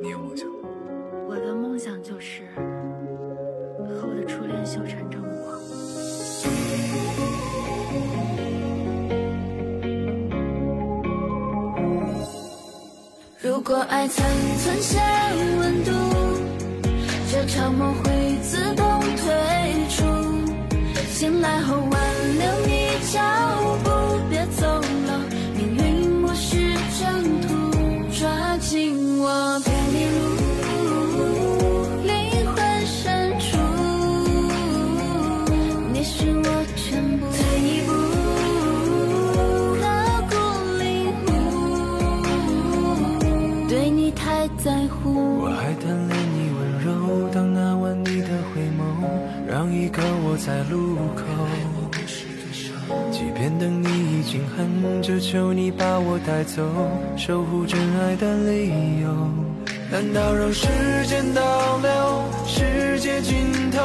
你有梦想吗？我的梦想就是和我的初恋修成正果。如果爱曾存下温度，这场梦会自动退出。醒来后挽留你脚步，我还贪恋你温柔，当那晚你的回眸，让一个我在路口。即便等你已经很久，求你把我带走，守护真爱的理由。难道让时间倒流，世界尽头，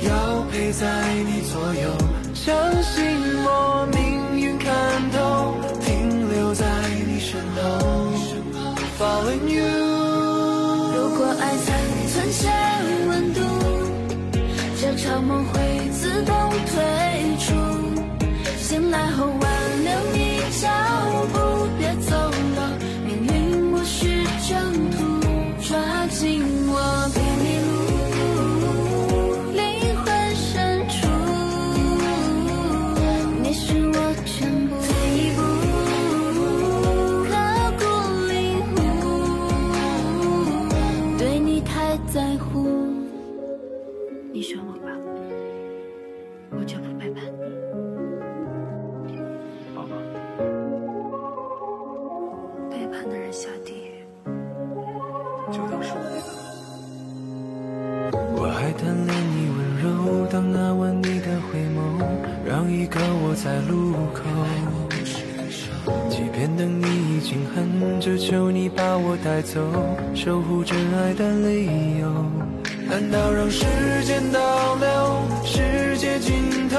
要陪在你左右？相信我，命运看透，停留在你身后。Falling you。如果爱曾存下温度，这场梦会自动退出。醒来后挽留你脚步，你选我吧，我绝不背叛你。宝宝，背叛的人下地狱。就当是我背叛。我还贪恋你温柔，当那晚你的回眸，让一个我在路口。即便等你已经很久，求你把我带走，守护真爱的理由。难道让时间倒流，世界尽头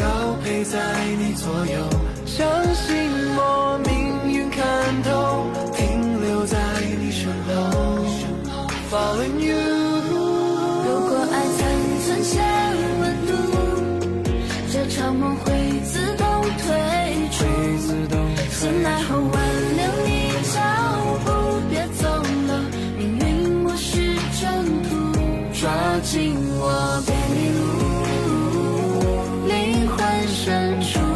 要陪在你左右？相信我，命运看透，停留在你身后。Following you。如果爱层存写温度，这场梦会自动退出。醒来后挽留你。紧握不迷路，灵魂深处。